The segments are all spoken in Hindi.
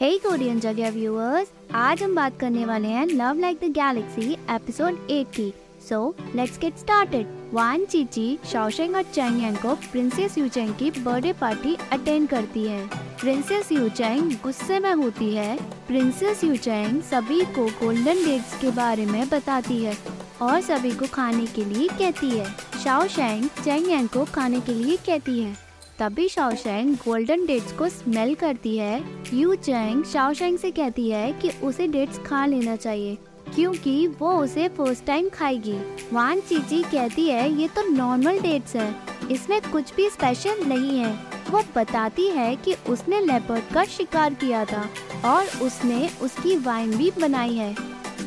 हे कोरियन जगह व्यूअर्स आज हम बात करने वाले हैं love like the galaxy episode 8 की। So let's get started Wan Qiqi Shaoshang और चैंग को प्रिंसेस यूचेंग की बर्थडे पार्टी अटेंड करती है। प्रिंसेस यूचेंग गुस्से में होती है। प्रिंसेस यूचेंग सभी को गोल्डन डेट्स के बारे में बताती है और सभी को खाने के लिए कहती है। शाओ शेंग चैंग को खाने के लिए कहती है। तभी शाओशेंग गोल्डन डेट्स को स्मेल करती है। यू चैंग शाओशेंग से कहती है कि उसे डेट्स खा लेना चाहिए, क्योंकि वो उसे फ़र्स्ट टाइम खाएगी। वान चीची कहती है, ये तो नॉर्मल डेट्स है। इसमें कुछ भी स्पेशल नहीं है। वो बताती है कि उसने लेपर्ड का शिकार किया था, और उसने उसकी वाइन भी बनाई है।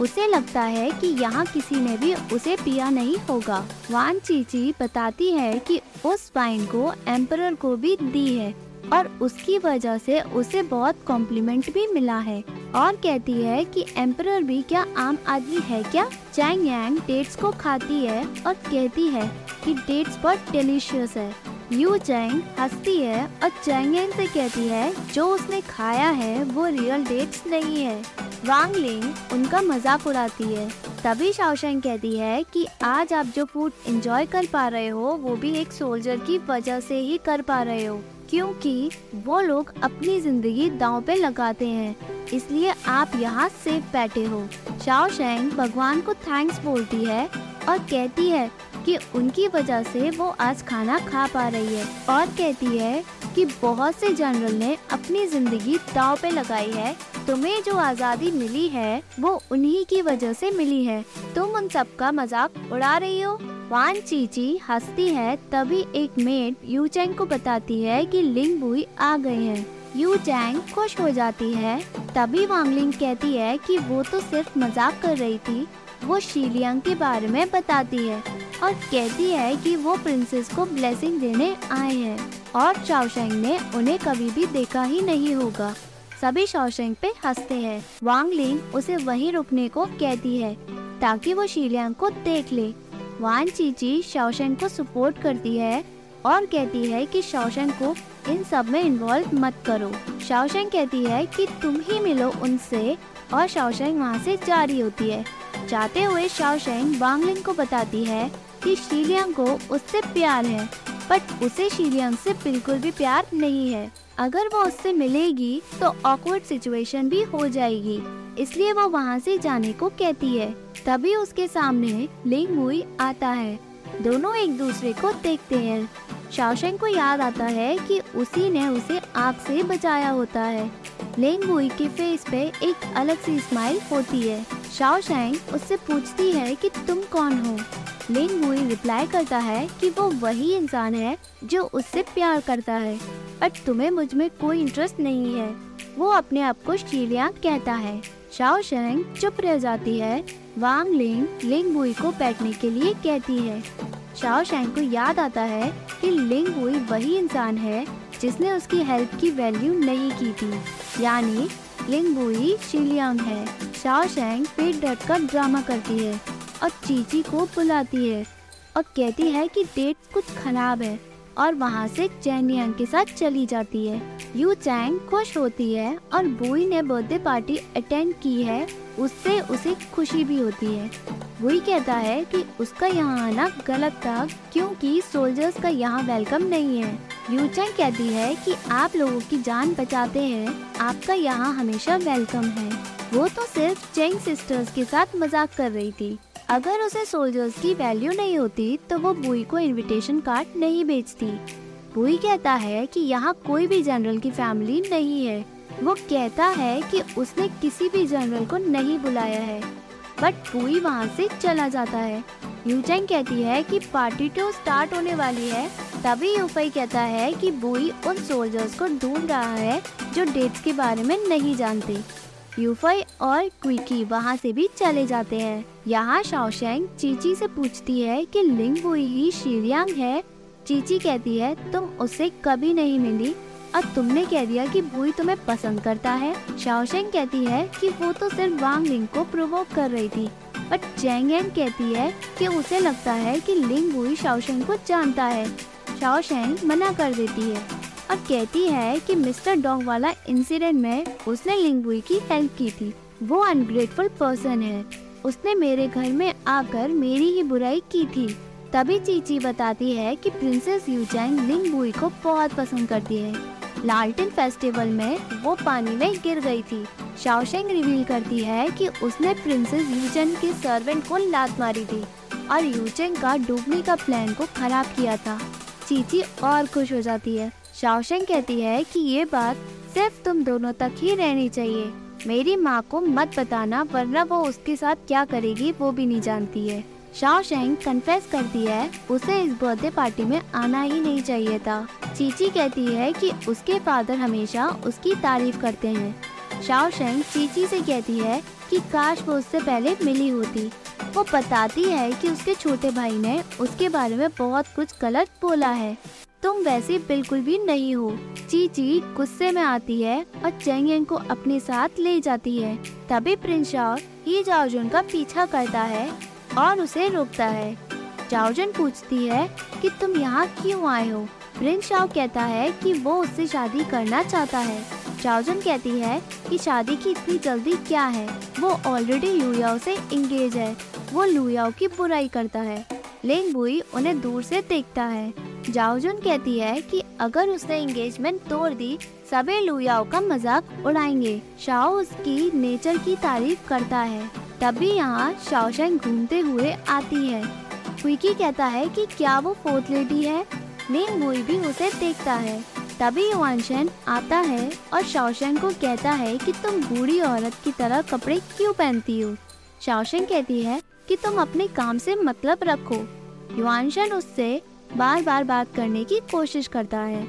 उसे लगता है कि यहाँ किसी ने भी उसे पिया नहीं होगा। वान चीची बताती है कि उस वाइन को एम्पर को भी दी है और उसकी वजह से उसे बहुत कॉम्प्लीमेंट भी मिला है और कहती है कि एम्पर भी क्या आम आदमी है क्या? चैंग यांग डेट्स को खाती है और कहती है कि डेट्स बहुत डिलीशियस है। यू चैंग हंसती है और चैंग यांग से कहती है, जो उसने खाया है, वो रियल डेट्स नहीं है। वांग लिंग उनका मज़ाक उड़ाती है। तभी शाओशेंग कहती है कि आज आप जो फ़ूड एंजॉय कर पा रहे हो, वो भी एक सोल्जर की वजह से ही कर पा रहे हो, क्योंकि वो लोग अपनी ज़िंदगी दांव पे लगाते हैं। इसलिए आप यहाँ सेफ़ बैठे हो। शाओशेंग भगवान को थैंक्स बोलती है और कहती है कि उनकी वजह से वो आज खाना खा पा रही है और कहती है कि बहुत से जनरल ने अपनी ज़िंदगी दाव पे लगाई है। तुम्हें जो आज़ादी मिली है, वो उन्हीं की वजह से मिली है। तुम उन सबका मज़ाक उड़ा रही हो। वान चीची हंसती है, तभी एक मेड यू चैंग को बताती है कि लिंग बुई आ गए हैं। यू चैंग खुश हो जाती है। तभी वांगलिंग कहती है कि वो तो सिर्फ़ मज़ाक कर रही थी, वो शीलियांग के बारे में बताती है और कहती है कि वो प्रिंसेस को ब्लेसिंग देने आए हैं और शाओशेंग ने उन्हें कभी भी देखा ही नहीं होगा। सभी शौशेंग पे हँसते हैं। वांग लिंग उसे वहीं रुकने को कहती है, ताकि वो शीलियांग को देख ले। वान चीची शौशेंग को सपोर्ट करती है और कहती है कि शौशेंग को इन सब में इन्वॉल्व मत करो। शाओशेंग कहती है कि तुम ही मिलो उनसे और शाओशेंग वहाँ से जारी होती है। जाते हुए शाओशेंग वांगलिंग को बताती है कि शीलियांग को उससे प्यार है। बट उसे शीलियांग से बिल्कुल भी प्यार नहीं है। अगर वो उससे मिलेगी तो ऑकवर्ड सिचुएशन भी हो जाएगी। इसलिए वो वहाँ से जाने को कहती है। तभी उसके सामने लिंग मुई आता है। दोनों एक दूसरे को देखते हैं। शाओशेंग को याद आता है कि उसी ने उसे आग से बचाया होता है। लिंग मुई के फेस पे एक अलग सी स्माइल होती है। शाओशेंग उससे पूछती है कि तुम कौन हो? लिंग मुई रिप्लाई करता है कि वो वही इंसान है जो उससे प्यार करता है बट तुम्हें मुझमें कोई इंटरेस्ट नहीं है। वो अपने आप को शीलिया कहता है। शाओ शेंग चुप रह जाती है। वांग लिंग लिंग बुई को बैठने के लिए कहती है। शाओ शेंग को याद आता है कि लिंग बुई वही इंसान है जिसने उसकी हेल्प की वैल्यू नहीं की थी। यानी लिंग बुई शीलियांग है। शाओ शेंग पेट डट कर ड्रामा करती है। और चीची को बुलाती है और कहती है कि डेट कुछ खराब है और वहाँ से चैनियांग के साथ चली जाती है। यू चैंग खुश होती है और बुई ने बर्थडे पार्टी अटेंड की है, उससे उसे खुशी भी होती है। वही कहता है कि उसका यहाँ आना गलत था क्योंकि सोल्जर्स का यहाँ वेलकम नहीं है। यू चैंग कहती है कि आप लोगों की जान बचाते हैं, आपका यहाँ हमेशा वेलकम है। वो तो सिर्फ़ चैंग सिस्टर्स के साथ मज़ाक कर रही थी। अगर उसे सोल्जर्स की वैल्यू नहीं होती तो वो बुई को इनविटेशन कार्ड नहीं भेजती बुई कहता है कि यहाँ कोई भी जनरल की फैमिली नहीं है। वो कहता है कि उसने किसी भी जनरल को नहीं बुलाया है। बट बुई वहाँ से चला जाता है। यूचैंग कहती है कि पार्टी तो स्टार्ट होने वाली है, तभी यूफई कहता है कि बुई उन सोल्जर्स को ढूंढ रहा है जो डेट्स के बारे में नहीं जानते। यूफई और क्विकी वहाँ से भी चले जाते हैं। यहाँ शाओशेंग चीची से पूछती है कि लिंग वही ही शीरियांग है। चीची कहती है, तुम उससे कभी नहीं मिली और तुमने कह दिया कि बुई तुम्हें पसंद करता है। शाओशेंग कहती है कि वो तो सिर्फ़ वांग लिंग को प्रोवोक कर रही थी बट चैंग कहती है कि उसे लगता है कि लिंग बुई शाओशेंग को जानता है। शाओशेंग मना कर देती है। और कहती है कि मिस्टर डोंग वाला इंसिडेंट में उसने लिंगुई की हेल्प की थी। वो अनग्रेटफुल पर्सन है। उसने मेरे घर में आकर मेरी ही बुराई की थी। तभी चीची बताती है कि प्रिंसेस यूचैंग लिंगबुई को बहुत पसंद करती है। लालटेन फेस्टिवल में वो पानी में गिर गई थी। शाओशेंग रिवील करती है कि उसने प्रिंसेस यूचेंग के सर्वेंट को लात मारी थी और यूचेंग का डूबने का प्लान को खराब किया था। चीची और खुश हो जाती है। शाओशेंग कहती है कि ये बात सिर्फ़ तुम दोनों तक ही रहनी चाहिए। मेरी माँ को मत बताना, वरना वो उसके साथ क्या करेगी वो भी नहीं जानती है। शाओशेंग कन्फेस करती है, उसे इस बर्थडे पार्टी में आना ही नहीं चाहिए था। चीची कहती है कि उसके फादर हमेशा उसकी तारीफ़ करते हैं। शाओशेंग चीची से कहती है कि काश वो उससे पहले मिली होती। वो बताती है कि उसके छोटे भाई ने उसके बारे में बहुत कुछ गलत बोला है। तुम वैसे बिल्कुल भी नहीं हो। चीची गुस्से में आती है और चेंग को अपने साथ ले जाती है। तभी प्रिंस शाओ ही जाओजुन का पीछा करता है और उसे रोकता है। जाओजुन पूछती है कि तुम यहाँ क्यों आए हो? प्रिंस शाओ कहता है कि वो उससे शादी करना चाहता है। जाओजुन कहती है कि शादी की इतनी जल्दी क्या है? वो ऑलरेडी लुयाओ से इंगेज है। वो लुयाओ की बुराई करता है। लेंग बुई उन्हें दूर से देखता है। जाओजुन कहती है कि अगर उसने एंगेजमेंट तोड़ दी, सभी लुयाओ का मज़ाक उड़ाएँगे। शाओ उसकी नेचर की तारीफ़ करता है। तभी यहाँ शाओशेंग घूमते हुए आती है। क्विकी कहता है कि क्या वो फोर्थ लेडी है? लेंग बुई भी उसे देखता है। तभी युवानशन आता है और शाओशेंग को कहता है कि तुम बूढ़ी औरत की तरह कपड़े क्यों पहनती हो? शाओशेंग कहती है कि तुम अपने काम से मतलब रखो। युवानशन उससे बार बार बात करने की कोशिश करता है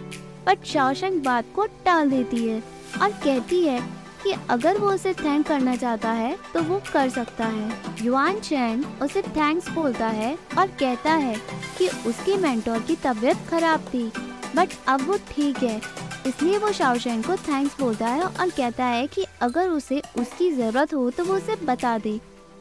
बट शाओशंग बात को टाल देती है और कहती है कि अगर वो उसे थैंक करना चाहता है तो वो कर सकता है। युवान चैन उसे थैंक्स बोलता है और कहता है कि उसकी मेंटोर की तबीयत खराब थी बट अब वो ठीक है। इसलिए वो शाओशेंग को थैंक्स बोलता है और कहता है कि अगर उसे उसकी ज़रूरत हो तो वो उसे बता दे।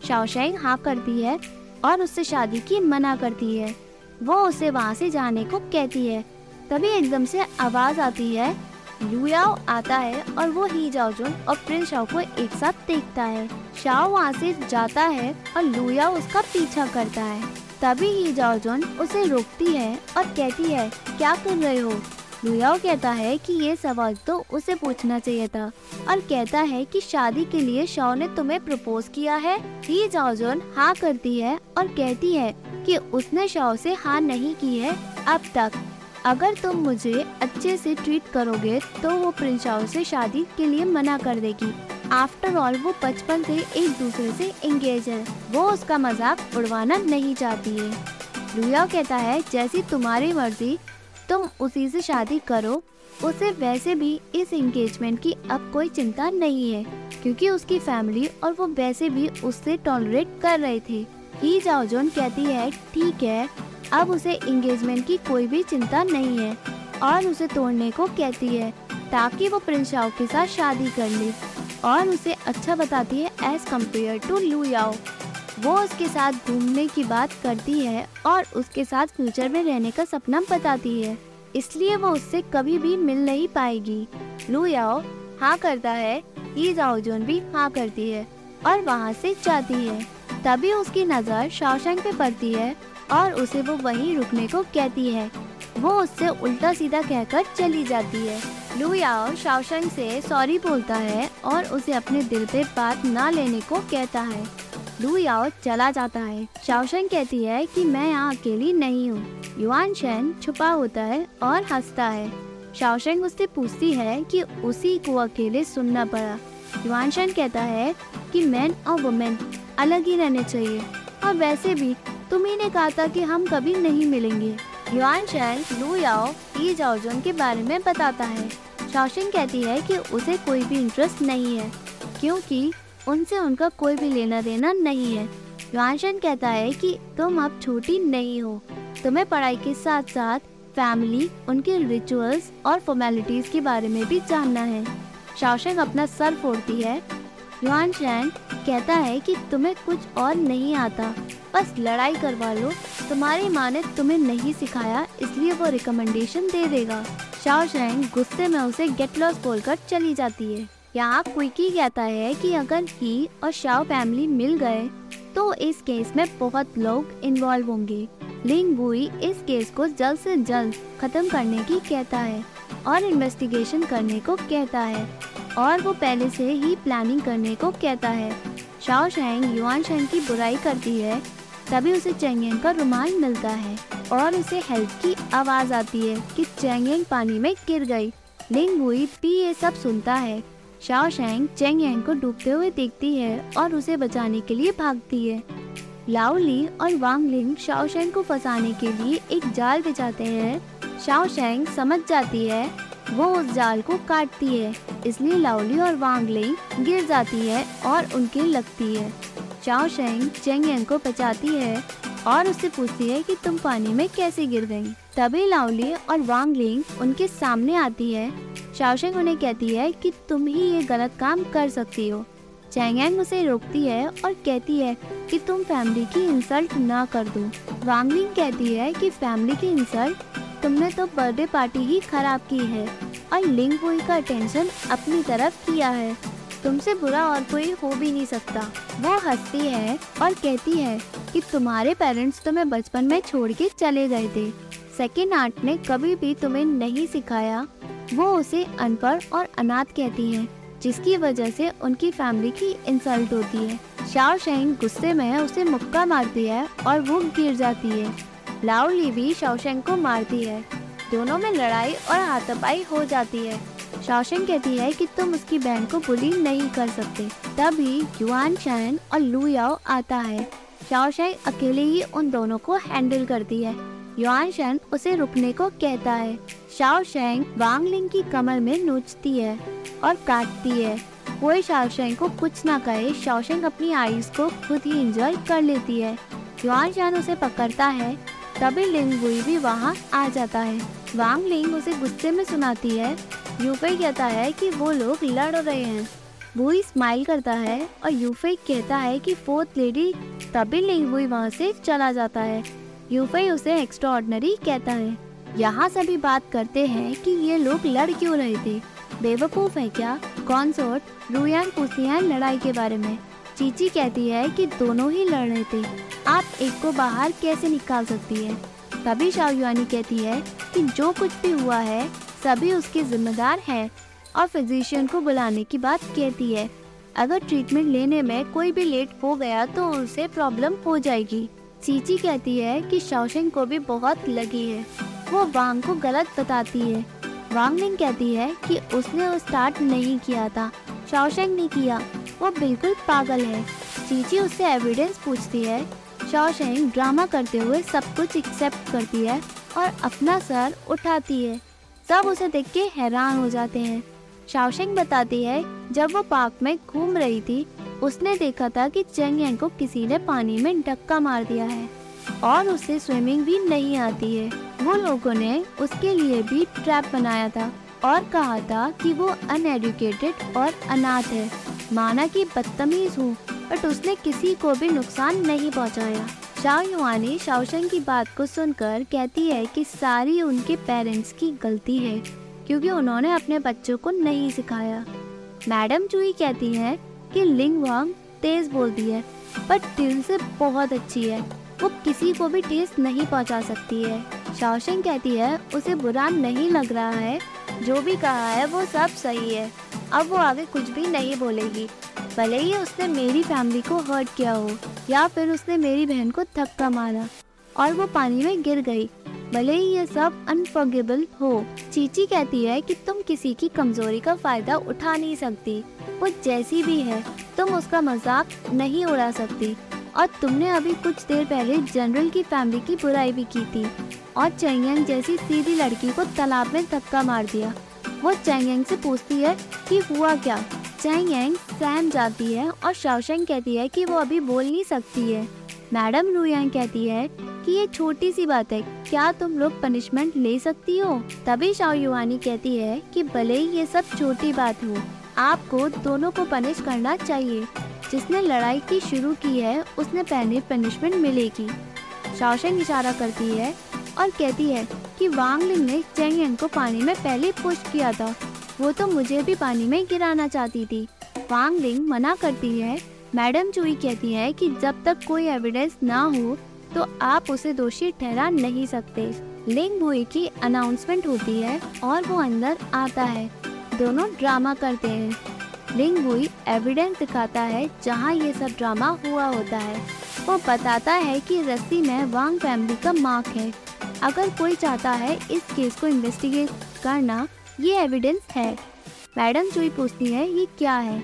शाओशेंग हाँ करती है और उससे शादी की मना करती है। वो उसे वहाँ से जाने को कहती है। तभी एकदम से आवाज़ आती है लुयाओ आता है और वो ही जाओजुन और प्रिंस शाओ को एक साथ देखता है। शाओ वहाँ से जाता है और लुयाओ उसका पीछा करता है। तभी ही जाओजुन उसे रोकती है और कहती है, क्या कर रहे हो? लुयाओ कहता है कि ये सवाल तो उसे पूछना चाहिए था। और कहता है कि शादी के लिए शाओ ने तुम्हें प्रपोज किया है। ही जाओजुन हाँ करती है और कहती है कि उसने शाओ से हाँ नहीं की है अब तक। अगर तुम मुझे अच्छे से ट्रीट करोगे तो वो प्रिंस शाओ से शादी के लिए मना कर देगी। आफ्टर ऑल वो बचपन से एक दूसरे से एंगेज है। वो उसका मज़ाक उड़वाना नहीं चाहती है। लुया कहता है, जैसी तुम्हारी मर्ज़ी तुम उसी से शादी करो, उसे वैसे भी इस एंगेजमेंट की अब कोई चिंता नहीं है, क्योंकि उसकी फैमिली और वो वैसे भी उससे टॉलरेट कर रहे थे। ही जाओजोन कहती है, ठीक है, अब उसे एंगेजमेंट की कोई भी चिंता नहीं है। और उसे तोड़ने को कहती है, ताकि वो प्रिंस के साथ शादी कर ले। और उसे अच्छा बताती है एज कंपेयर टू लू याओ वो उसके साथ घूमने की बात करती है और उसके साथ फ्यूचर में रहने का सपना बताती है। इसलिए वो उससे कभी भी मिल नहीं पाएगी। लू याओ हाँ करता है। ये जाओजोन भी हाँ करती है और वहाँ से जाती है। तभी उसकी नज़र शाओशंग पे पड़ती है और उसे वो वहीं रुकने को कहती है। वो उससे उल्टा सीधा कहकर चली जाती है। लू याओ शाओशंग से सॉरी बोलता है और उसे अपने दिल पे बात ना लेने को कहता है। लू याओ चला जाता है। शाओशंग कहती है कि मैं यहाँ अकेली नहीं हूँ। युआन शेन छुपा होता है और हंसता है। शाओशंग उससे पूछती है कि उसी को अकेले सुनना पड़ा। युआन शेन कहता है कि मैन और वुमेन अलग ही रहने चाहिए। और वैसे भी तुम्ही ने कहा था कि हम कभी नहीं मिलेंगे। युआन शैन लू याओ, ई जाओजोन के बारे में बताता है। शाओशिंग कहती है कि उसे कोई भी इंटरेस्ट नहीं है, क्योंकि उनसे उनका कोई भी लेना देना नहीं है। युआनशन कहता है कि तुम अब छोटी नहीं हो। तुम्हें पढ़ाई के साथ साथ फैमिली उनके रिचुअल्स और फॉर्मेलिटीज के बारे में भी जानना है। शाओशिंग अपना सर फोड़ती है। युआन शैन कहता है कि तुम्हें कुछ और नहीं आता। बस लड़ाई करवा लो। तुम्हारी माँ ने तुम्हें नहीं सिखाया, इसलिए वो रिकमेंडेशन दे देगा। शाओशेंग गुस्से में उसे गेट लॉस बोलकर चली जाती है। यहाँ क्विकी कहता है कि अगर ही और शाओ फैमिली मिल गए तो इस केस में बहुत लोग इन्वॉल्व होंगे। लिंग बुई इस केस को जल्द से जल्द खत्म करने की कहता है और इन्वेस्टिगेशन करने को कहता है और वो पहले से ही प्लानिंग करने को कहता है। शाओ शेंग युआन शेंग की बुराई करती है, तभी उसे चेंगेंग का रुमाल मिलता है और उसे हेल्प की आवाज़ आती है कि चेंगेंग पानी में गिर गई। लिंग बुई पी ये सब सुनता है शाओ शेंग चेंग को डूबते हुए देखती है और उसे बचाने के लिए भागती है। लाओ ली और वांग लिंग शाओ शेंग को फंसाने के लिए एक जाल बिछाते हैं। शाओ शेंग समझ जाती है, वो उस जाल को काटती है, इसलिए लाओली और वांग लिंग गिर जाती है और उनके लगती है। शाओ शेंग चेंग को बचाती है। और उससे पूछती है कि तुम पानी में कैसे गिर गई? तभी लाओली और वांग लिंग उनके सामने आती है। शाओशेंग उन्हें कहती है कि तुम ही ये गलत काम कर सकती हो। चैंगैंग उसे रोकती है और कहती है कि तुम फैमिली की इंसल्ट ना कर दो। वांगलिंग कहती है कि फैमिली की इंसल्ट? तुमने तो बर्थडे पार्टी ही खराब की है और लिंग हुई का अटेंशन अपनी तरफ़ किया है। तुमसे बुरा और कोई हो भी नहीं सकता। वो हंसती है और कहती है कि तुम्हारे पेरेंट्स तुम्हें बचपन में छोड़ के चले गए थे। सेकेंड आर्ट ने कभी भी तुम्हें नहीं सिखाया। वो उसे अनपढ़ और अनाथ कहती है, जिसकी वजह से उनकी फैमिली की इंसल्ट होती है। शाओ शेंग गुस्से में उसे मुक्का मारती है और वो गिर जाती है। लाओ ली भी शाओशेंग को मारती है। दोनों में लड़ाई और हाथापाई हो जाती है। शाओशेंग कहती है कि तुम उसकी बहन को बुली नहीं कर सकते। तभी युआन शैन और लू याओ आता है। शाओशेंग अकेले ही उन दोनों को हैंडल करती है। युआन शैन उसे रुकने को कहता है। शाओ शेंग वांग लिंग की कमर में नोचती है और काटती है। कोई शाओ शेंग को कुछ ना कहे शाओ शेंग अपनी आईज को खुद ही इंजॉय कर लेती है। युआन शान उसे पकड़ता है, तभी लिंग वुई भी वहाँ आ जाता है। वांग लिंग उसे गुस्से में सुनाती है यूफे कहता है कि वो लोग लड़ रहे हैं। वुई स्माइल करता है और यूफे कहता है कि फोर्थ लेडी तभी लिंग वुई वहाँ से चला जाता है। यूफे उसे एक्स्ट्रा कहता है। यहाँ सभी बात करते हैं कि ये लोग लड़ क्यों रहे थे? बेवकूफ़ है क्या? कॉन्सोर्ट रुयान है लड़ाई के बारे में। चीची कहती है कि दोनों ही लड़ रहे थे। आप एक को बाहर कैसे निकाल सकती है? तभी शाहयुआनी कहती है कि जो कुछ भी हुआ है सभी उसके जिम्मेदार हैं और फिजिशियन को बुलाने की बात कहती है। अगर ट्रीटमेंट लेने में कोई भी लेट हो गया तो उसे प्रॉब्लम हो जाएगी। चीची कहती है कि शौशंग को भी बहुत लगी है। वो वांग को गलत बताती है। वांग लिंग कहती है कि उसने वो स्टार्ट नहीं किया था। शौशंग ने किया। वो बिल्कुल पागल है। चीची उससे एविडेंस पूछती है। शौशंग ड्रामा करते हुए सब कुछ एक्सेप्ट करती है और अपना सर उठाती है। सब उसे देख के हैरान हो जाते हैं। शाओशेंग बताती है, जब वो पार्क में घूम रही थी, उसने देखा था कि चेंग को किसी ने पानी में डक्का मार दिया है। और उसे स्विमिंग भी नहीं आती है। वो लोगों ने उसके लिए भी ट्रैप बनाया था और कहा था कि वो अनएडुकेटेड और अनाथ है। माना कि बदतमीज हूँ, बट उसने किसी को भी नुकसान नहीं पहुँचाया। शाह युवानी शाओशंग की बात को सुनकर कहती है कि सारी उनके पेरेंट्स की गलती है, क्योंकि उन्होंने अपने बच्चों को नहीं सिखाया। मैडम चुई कहती है कि लिंग वांग तेज बोलती है, पर दिल से बहुत अच्छी है। वो किसी को भी ठेस नहीं पहुँचा सकती है। शाओशिंग कहती है, उसे बुरा नहीं लग रहा है। जो भी कहा है वो सब सही है। अब वो आगे कुछ भी नहीं बोलेगी। भले ही उसने मेरी फैमिली को हर्ट किया हो, या फिर उसने मेरी बहन को धक्का मारा और वो पानी में गिर गई। भले ही ये सब अनफॉर्गेबल हो, चीची कहती है कि तुम किसी की कमज़ोरी का फ़ायदा उठा नहीं सकती। वो जैसी भी है, तुम उसका मज़ाक नहीं उड़ा सकती। और तुमने अभी कुछ देर पहले जनरल की फैमिली की बुराई भी की थी और चैंगयांग जैसी सीधी लड़की को तालाब में धक्का मार दिया। वो चैंगयांग से पूछती है कि हुआ क्या। चैंगयांग सहम जाती है और शाओशेंग कहती है कि वो अभी बोल नहीं सकती है। मैडम रुयांग कहती है कि ये छोटी सी बात है, क्या तुम लोग पनिशमेंट ले सकती हो? तभी शाओ युवानी कहती है कि भले ही ये सब छोटी बात हो, आपको दोनों को पनिश करना चाहिए। जिसने लड़ाई की शुरू की है, उसने पहले पनिशमेंट मिलेगी। शाओशेंग इशारा करती है और कहती है कि वांग लिंग ने चेंग यंग को पानी में पहले पुश किया था। वो तो मुझे भी पानी में गिराना चाहती थी। वांग लिंग मना करती है। मैडम चुई कहती है कि जब तक कोई एविडेंस ना हो तो आप उसे दोषी ठहरा नहीं सकते। लिंग बुई की अनाउंसमेंट होती है और वो अंदर आता है। दोनों ड्रामा करते हैं। लिंग बुई एविडेंस दिखाता है जहाँ ये सब ड्रामा हुआ होता है। वो बताता है कि रस्सी में वांग फैमिली का मार्क है। अगर कोई चाहता है इस केस को इन्वेस्टिगेट करना, ये एविडेंस है। मैडम चुई पूछती है, ये क्या है?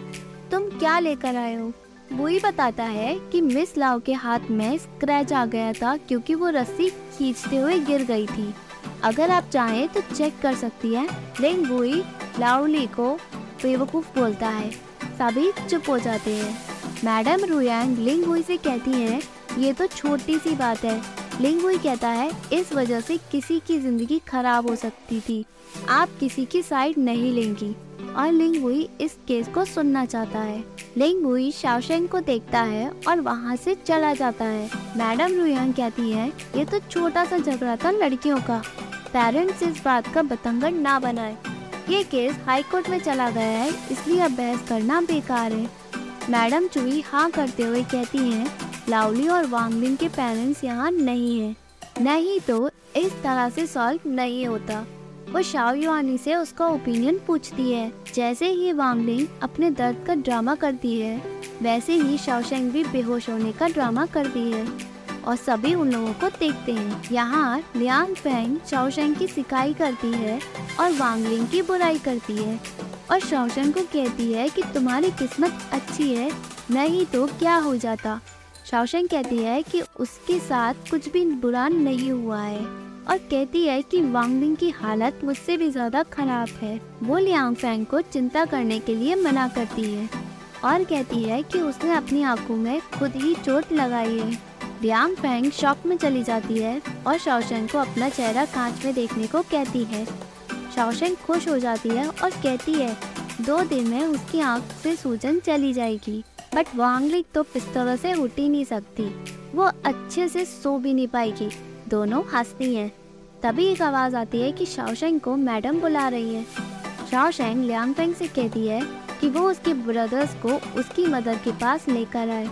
तुम क्या लेकर आए हो? वही बताता है कि मिस लाओ के हाथ में स्क्रैच आ गया था क्योंकि वो रस्सी खींचते हुए गिर गई थी। अगर आप चाहें तो चेक कर सकती है। लेकिन वही लाउली को बेवकूफ़ बोलता है। सभी चुप हो जाते हैं। मैडम रुयांग लिंग हुई से कहती है, ये तो छोटी सी बात है। लिंग हुई कहता है, इस वजह से किसी की ज़िंदगी खराब हो सकती थी। आप किसी की साइड नहीं लेंगी। और लिंग हुई इस केस को सुनना चाहता है। लिंग हुई शाओशेंग को देखता है और वहाँ से चला जाता है। मैडम रुयांग कहती है, ये तो छोटा सा झगड़ा था लड़कियों का। पेरेंट्स इस बात का बतंगड़ ना बनाए। ये केस हाई कोर्ट में चला गया है, इसलिए अब बहस करना बेकार है। मैडम चुई हाँ करते हुए कहती हैं लावली और वांगलिन के पेरेंट्स यहाँ नहीं हैं। नहीं तो इस तरह से सॉल्व नहीं होता। वो शाओ युआनी से उसका ओपिनियन पूछती है। जैसे ही वांगलिंग अपने दर्द का ड्रामा करती है, वैसे ही शाओशेंग भी बेहोश होने का ड्रामा करती है। और सभी उन लोगों को देखते हैं। यहाँ लियांग फेंग शाओशेंग की सिकाई करती है और वांगलिंग की बुराई करती है। और शाओशेंग को कहती है कि तुम्हारी किस्मत अच्छी है, नहीं तो क्या हो जाता। शाओशेंग कहती है कि उसके साथ कुछ भी बुरा नहीं हुआ है और कहती है कि वांगलिंग की हालत मुझसे भी ज़्यादा खराब है। वो लियांग फेंग को चिंता करने के लिए मना करती है और कहती है कि उसने अपनी आँखों में खुद ही चोट लगाई है। लियांग फेंग शॉक में चली जाती है और शाओशेंग को अपना चेहरा कांच में देखने को कहती है। शाओशेंग खुश हो जाती है और कहती है, दो दिन में उसकी आँख से सूजन चली जाएगी। बट वांगली तो पिस्तौलों से उठ ही नहीं सकती। वो अच्छे से सो भी नहीं पाएगी। दोनों हंसती हैं। तभी एक आवाज़ आती है कि शाओशेंग को मैडम बुला रही है। शाओशेंग लियांगफेंग से कहती है कि वो उसके ब्रदर्स को उसकी मदर के पास लेकर आए।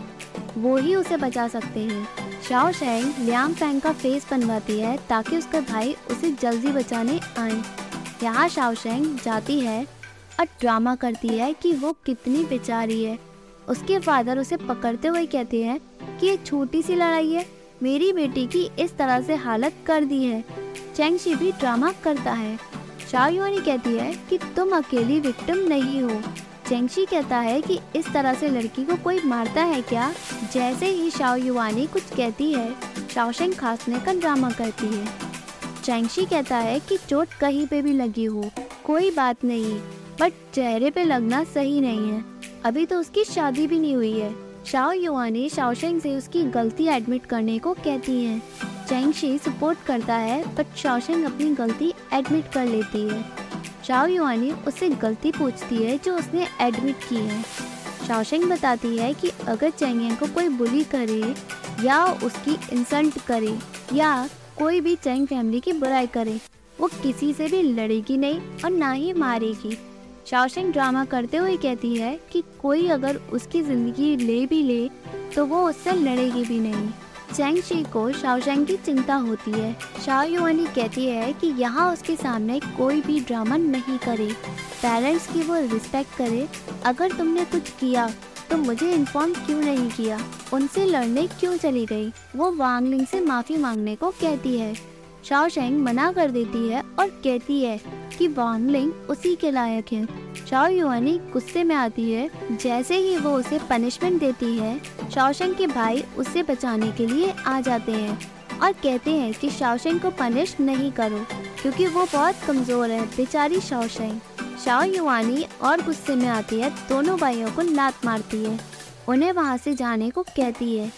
वो ही उसे बचा सकते हैं। शाओशेंग लियांगफेंग का फेस बनवाती है ताकि उसका भाई उसे जल्दी बचाने आए। यहाँ शाओशेंग जाती है और ड्रामा करती है कि वो कितनी बेचारी है। उसके फादर उसे पकड़ते हुए कहते हैं कि ये छोटी सी लड़ाई है। मेरी बेटी की इस तरह से हालत कर दी है। चैंगशी भी ड्रामा करता है। शाओयुआनी कहती है कि तुम अकेली विक्टिम नहीं हो। चेंगशी कहता है कि इस तरह से लड़की को कोई मारता है क्या? जैसे ही शाओ युवानी कुछ कहती है, शाओशेंग खांसने का ड्रामा करती है। चैंगशी कहता है कि चोट कहीं पे भी लगी हो, कोई बात नहीं, बट चेहरे पे लगना सही नहीं है। अभी तो उसकी शादी भी नहीं हुई है। शाओ युवानी शाओशेंग से उसकी गलती एडमिट करने को कहती है। चैंगशी सपोर्ट करता है बट शाओशेंग अपनी गलती एडमिट कर लेती है। शाओ युआनी उससे गलती पूछती है जो उसने एडमिट की है। शाओशेंग बताती है कि अगर चैंग को कोई बुली करे, या उसकी इंसल्ट करे, या कोई भी चैंग फैमिली की बुराई करे, वो किसी से भी लड़ेगी नहीं और ना ही मारेगी। शाओशेंग ड्रामा करते हुए कहती है कि कोई अगर उसकी ज़िंदगी ले भी ले तो वो उससे लड़ेगी भी नहीं। चैंग शी को शाओशेंग की चिंता होती है। शाओ युआनी कहती है कि यहाँ उसके सामने कोई भी ड्रामा नहीं करे। पेरेंट्स की वो रिस्पेक्ट करे, अगर तुमने कुछ किया तो मुझे इन्फॉर्म क्यों नहीं किया? उनसे लड़ने क्यों चली गई? वो वांगलिंग से माफ़ी मांगने को कहती है। शाओशेंग मना कर देती है और कहती है कि वांगलिंग उसी के लायक है। शाओ युआनी गुस्से में आती है, जैसे ही वो उसे पनिशमेंट देती है शाओशेंग के भाई उसे बचाने के लिए आ जाते हैं और कहते हैं कि शाओशेंग को पनिश नहीं करो, क्योंकि वो बहुत कमज़ोर है, बेचारी शाओशेंग शाओ युआनी और गुस्से में आती है, दोनों भाइयों को लात मारती है। उन्हें वहाँ से जाने को कहती है।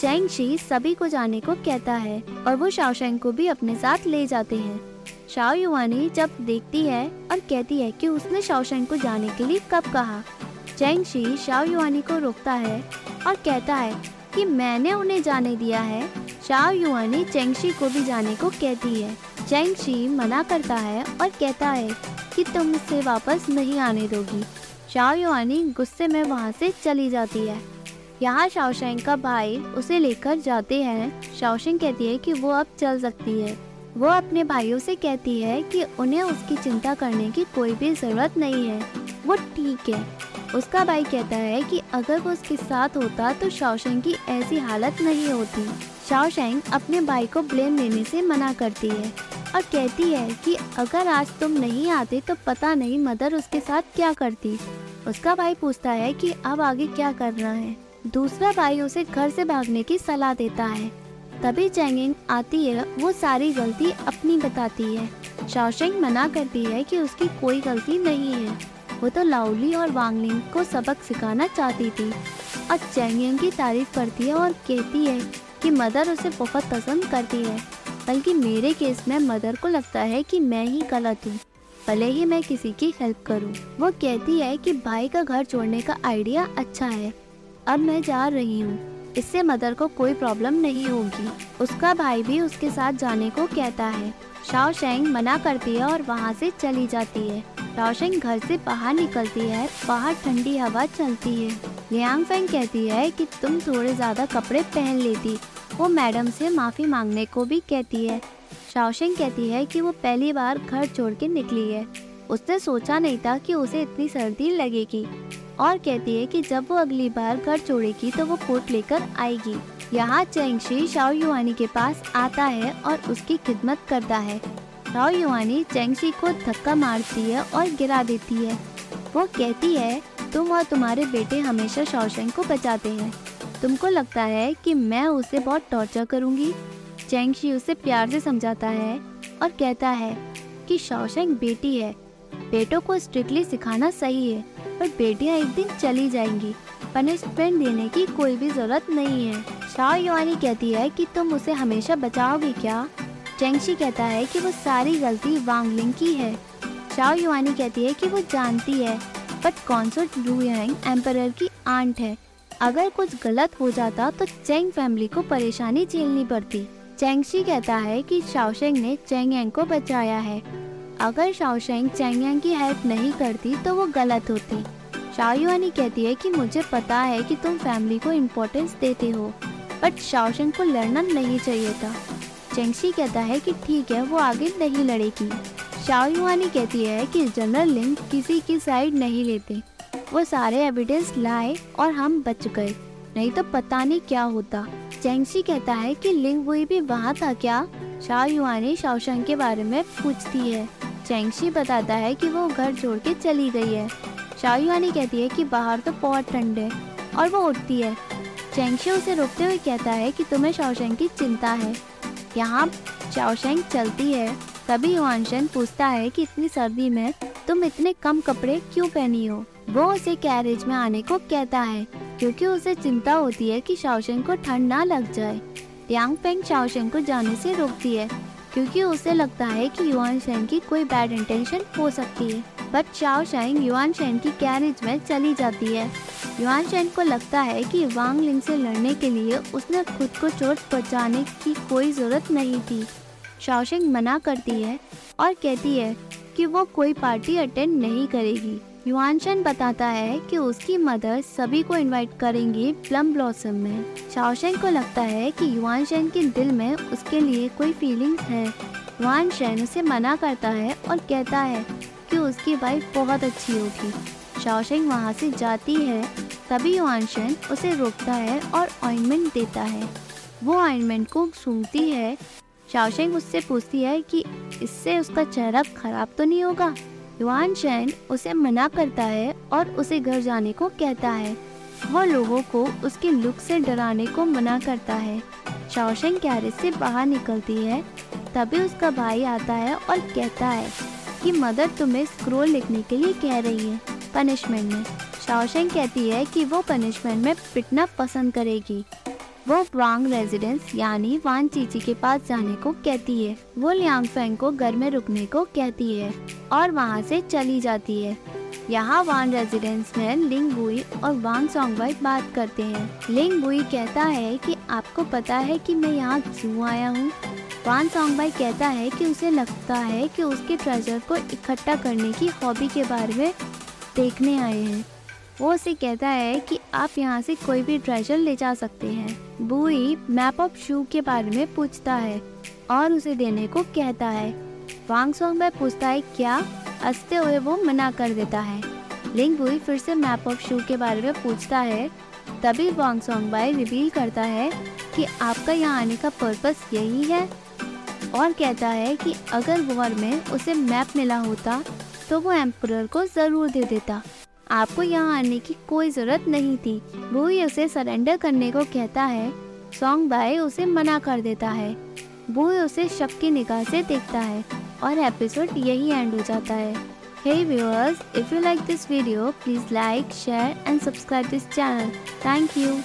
चैंग शी सभी को जाने को कहता है और वो शाओशेंग को भी अपने साथ ले जाते हैं। शाओ युवानी जब देखती है और कहती है कि उसने शाओशेंग को जाने के लिए कब कहा, चैंग शी शाओ युवानी को रोकता है और कहता है कि मैंने उन्हें जाने दिया है। शाओ युवानी चेंगशी को भी जाने को कहती है। चैंग शी मना करता है और कहता है कि तुम इसे वापस नहीं आने दोगी। शाओ युवानी गुस्से में वहाँ से चली जाती है। यहाँ शाओशेंग का भाई उसे लेकर जाते हैं। शाओशेंग कहती है कि वो अब चल सकती है। वो अपने भाइयों से कहती है कि उन्हें उसकी चिंता करने की कोई भी ज़रूरत नहीं है। वो ठीक है। उसका भाई कहता है कि अगर वो उसके साथ होता तो शाओशेंग की ऐसी हालत नहीं होती। शाओशेंग अपने भाई को ब्लेम लेने से मना करती है और कहती है कि अगर आज तुम नहीं आते तो पता नहीं मदर उसके साथ क्या करती। उसका भाई पूछता है कि अब आगे क्या करना है। दूसरा भाई उसे घर से भागने की सलाह देता है। तभी चैंगिंग आती है, वो सारी गलती अपनी बताती है। शाओशेंग मना करती है कि उसकी कोई गलती नहीं है। वो तो लाउली और वांगलिंग को सबक सिखाना चाहती थी। और चैंगिंग की तारीफ़ करती है और कहती है कि मदर उसे बहुत पसंद करती है, बल्कि मेरे केस में मदर को लगता है कि मैं ही गलत हूँ। भले ही मैं किसी की हेल्प करूँ। वो कहती है कि भाई का घर छोड़ने का आइडिया अच्छा है। अब मैं जा रही हूँ। इससे मदर को कोई प्रॉब्लम नहीं होगी। उसका भाई भी उसके साथ जाने को कहता है। शाओ शेंग मना करती है और वहाँ से चली जाती है। शेंग घर से बाहर निकलती है। बाहर ठंडी हवा चलती है। लियांग फेंग कहती है कि तुम थोड़े ज़्यादा कपड़े पहन लेती। वो मैडम से माफ़ी मांगने को भी कहती है। शाओशिंग कहती है कि वो पहली बार घर छोड़ के निकली है। उसने सोचा नहीं था कि उसे इतनी सर्दी लगेगी। और कहती है कि जब वो अगली बार घर छोड़ेगी तो वो कोट लेकर आएगी। यहाँ चेंगशी शाओ युवानी के पास आता है और उसकी खिदमत करता है। शाओ युवानी चेंगशी को धक्का मारती है और गिरा देती है। वो कहती है, तुम और तुम्हारे बेटे हमेशा शाओशेंग को बचाते हैं। तुमको लगता है कि मैं उसे बहुत टॉर्चर करूँगी? चैंगशी उसे प्यार से समझाता है और कहता है कि शाओशेंग बेटी है। बेटों को स्ट्रिक्टली सिखाना सही है, पर बेटियाँ एक दिन चली जाएँगी। पनिशमेंट देने की कोई भी ज़रूरत नहीं है। शाओ युआनी कहती है कि तुम उसे हमेशा बचाओगे क्या? चैंगशी कहता है कि वो सारी गलती वांगलिंग की है। शाओ युआनी कहती है कि वो जानती है बट कॉन्सर्ट लुयांग एम्पर की आंट है। अगर कुछ गलत हो जाता तो चेंग फैमिली को परेशानी झेलनी पड़ती। चेंगशी कहता है कि शाओशेंग ने चेंग को बचाया है। अगर शाओशेंग चेंग की हेल्प नहीं करती तो वो गलत होती। शाओयुआनी कहती है कि मुझे पता है कि तुम फैमिली को इम्पोर्टेंस देते हो बट शाओशेंग को लड़ना नहीं चाहिए था। चेंगशी कहता है कि ठीक है, वो आगे नहीं लड़ेगी। शाओयुआनी कहती है कि जनरल लिंग किसी की साइड नहीं लेते। वो सारे एविडेंस लाए और हम बच गए। नहीं तो पता नहीं क्या होता। चेंगशी कहता है कि लिंग वही भी वहाँ था क्या? शाह शाओशंग के बारे में पूछती है। चेंगशी बताता है कि वो घर छोड़ के चली गई है। शाह युआनी कहती है कि बाहर तो बहुत ठंड है और वो उठती है। चेंगशी उसे रोकते हुए कहता है कि तुम्हें शाओशेंग की चिंता है। यहाँ शाओशेंग चलती है। तभी युआनशन पूछता है कि इतनी सर्दी में तुम इतने कम कपड़े क्यों पहनी हो? वो उसे कैरेज में आने को कहता है, क्योंकि उसे चिंता होती है कि शाओशेंग को ठंड ना लग जाए। यांग फेंग शाओशेंग को जाने से रोकती है। क्योंकि उसे लगता है कि युआन शैन की कोई बैड इंटेंशन हो सकती है। बट शाओ शेंग युआन शेंग की कैरेज में चली जाती है। युआन शैन को लगता है कि वांग लिंग से लड़ने के लिए उसने खुद को चोट पहुँचाने की कोई ज़रूरत नहीं थी। शाओशेंग मना करती है और कहती है कि वो कोई पार्टी अटेंड नहीं करेगी। युआनशन बताता है कि उसकी मदर सभी को इनवाइट करेंगी प्लम ब्लॉसम में। शाओशेन को लगता है कि युआनशन के दिल में उसके लिए कोई फीलिंग्स है। युआनशन उसे मना करता है और कहता है कि उसकी वाइफ बहुत अच्छी होगी। शाओशेंग वहाँ से जाती है, तभी युवान युआनशन उसे रोकता है और ऑइंटमेंट देता है। वो ऑइंटमेंट को सूंघती है। शाओशेंग उससे पूछती है कि इससे उसका चेहरा खराब तो नहीं होगा? युआन चैन उसे मना करता है और उसे घर जाने को कहता है। वो लोगों को उसके लुक से डराने को मना करता है। शाओशेंग कैरेज से बाहर निकलती है, तभी उसका भाई आता है और कहता है कि मदर तुम्हें स्क्रोल लिखने के लिए कह रही है, पनिशमेंट में। शाओशेंग कहती है कि वो पनिशमेंट में पिटना पसंद करेगी। वो वांग रेजिडेंस, यानी वान चीची के पास जाने को कहती है। वो लियांग फेंग को घर में रुकने को कहती है और वहाँ से चली जाती है। यहाँ वान रेजिडेंस में लिंग बुई और वांग सॉन्गवाई बात करते हैं। लिंग बुई कहता है कि आपको पता है कि मैं यहाँ क्यों आया हूँ? वान सॉन्ग बाई कहता है कि उसे लगता है कि उसके ट्रेजर को इकट्ठा करने की हॉबी के बारे में देखने आए हैं। वो उसे कहता है कि आप यहाँ से कोई भी ट्रेजर ले जा सकते हैं। बुई मैप ऑफ़ शू के बारे में पूछता है और उसे देने को कहता है। वांग सॉन्ग बाई पूछता है, क्या हँसते हुए वो मना कर देता है? लिंग बुई फिर से मैप ऑफ़ शू के बारे में पूछता है। तभी वांग सॉन्ग बाई रिवील करता है कि आपका यहाँ आने का पर्पस यही है और कहता है कि अगर वॉर में उसे मैप मिला होता तो वो एम्पर को ज़रूर दे देता। आपको यहाँ आने की कोई ज़रूरत नहीं थी वो उसे सरेंडर करने को कहता है सॉन्ग बाय उसे मना कर देता है वो उसे शक की निगाह से देखता है और एपिसोड यही एंड हो जाता है Hey viewers, if you like this video, please like, share and subscribe this channel. Thank you.